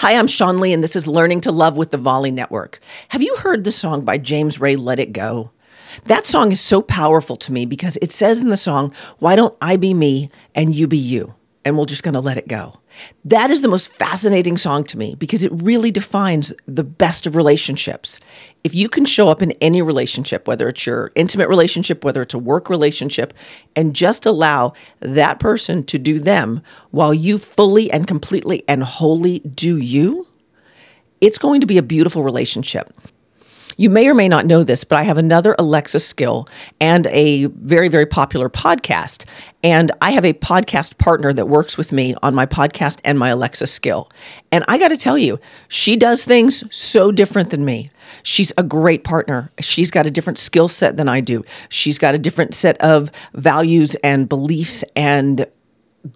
Hi, I'm Sean Lee, and this is Learning to Love with the Volley Network. Have you heard the song by James Bay, Let It Go? That song is so powerful to me because it says in the song, Why don't I be me and you be you? And we're just going to let it go. That is the most fascinating song to me because it really defines the best of relationships. If you can show up in any relationship, whether it's your intimate relationship, whether it's a work relationship, and just allow that person to do them while you fully and completely and wholly do you, it's going to be a beautiful relationship. You may or may not know this, but I have another Alexa skill and a very, very popular podcast. And I have a podcast partner that works with me on my podcast and my Alexa skill. And I got to tell you, she does things so different than me. She's a great partner. She's got a different skill set than I do. She's got a different set of values and beliefs and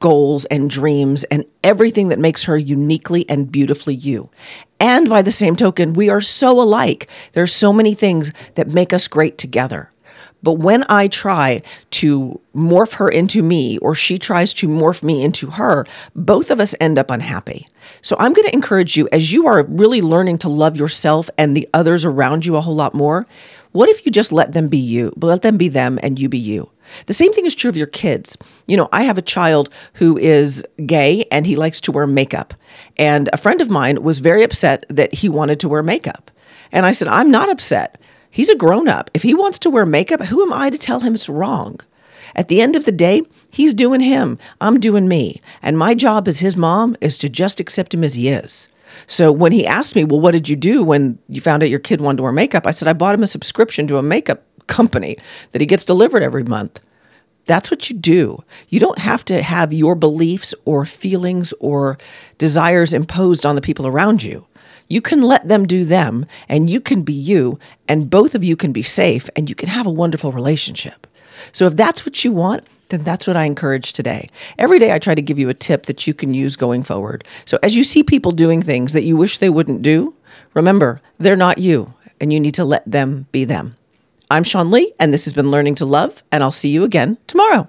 goals and dreams and everything that makes her uniquely and beautifully you. And by the same token, we are so alike. There are so many things that make us great together. But when I try to morph her into me, or she tries to morph me into her, both of us end up unhappy. So I'm going to encourage you as you are really learning to love yourself and the others around you a whole lot more. What if you just let them be you, let them be them, and you be you? The same thing is true of your kids. You know, I have a child who is gay and he likes to wear makeup. And a friend of mine was very upset that he wanted to wear makeup. And I said, I'm not upset. He's a grown up. If he wants to wear makeup, who am I to tell him it's wrong? At the end of the day, he's doing him. I'm doing me. And my job as his mom is to just accept him as he is. So when he asked me, Well, what did you do when you found out your kid wanted to wear makeup? I said, I bought him a subscription to a makeup company that he gets delivered every month. That's what you do. You don't have to have your beliefs or feelings or desires imposed on the people around you. You can let them do them and you can be you, and both of you can be safe and you can have a wonderful relationship. So, if that's what you want, then that's what I encourage today. Every day I try to give you a tip that you can use going forward. So, as you see people doing things that you wish they wouldn't do, remember, they're not you, and you need to let them be them. I'm Sean Lee, and this has been Learning to Love, and I'll see you again tomorrow.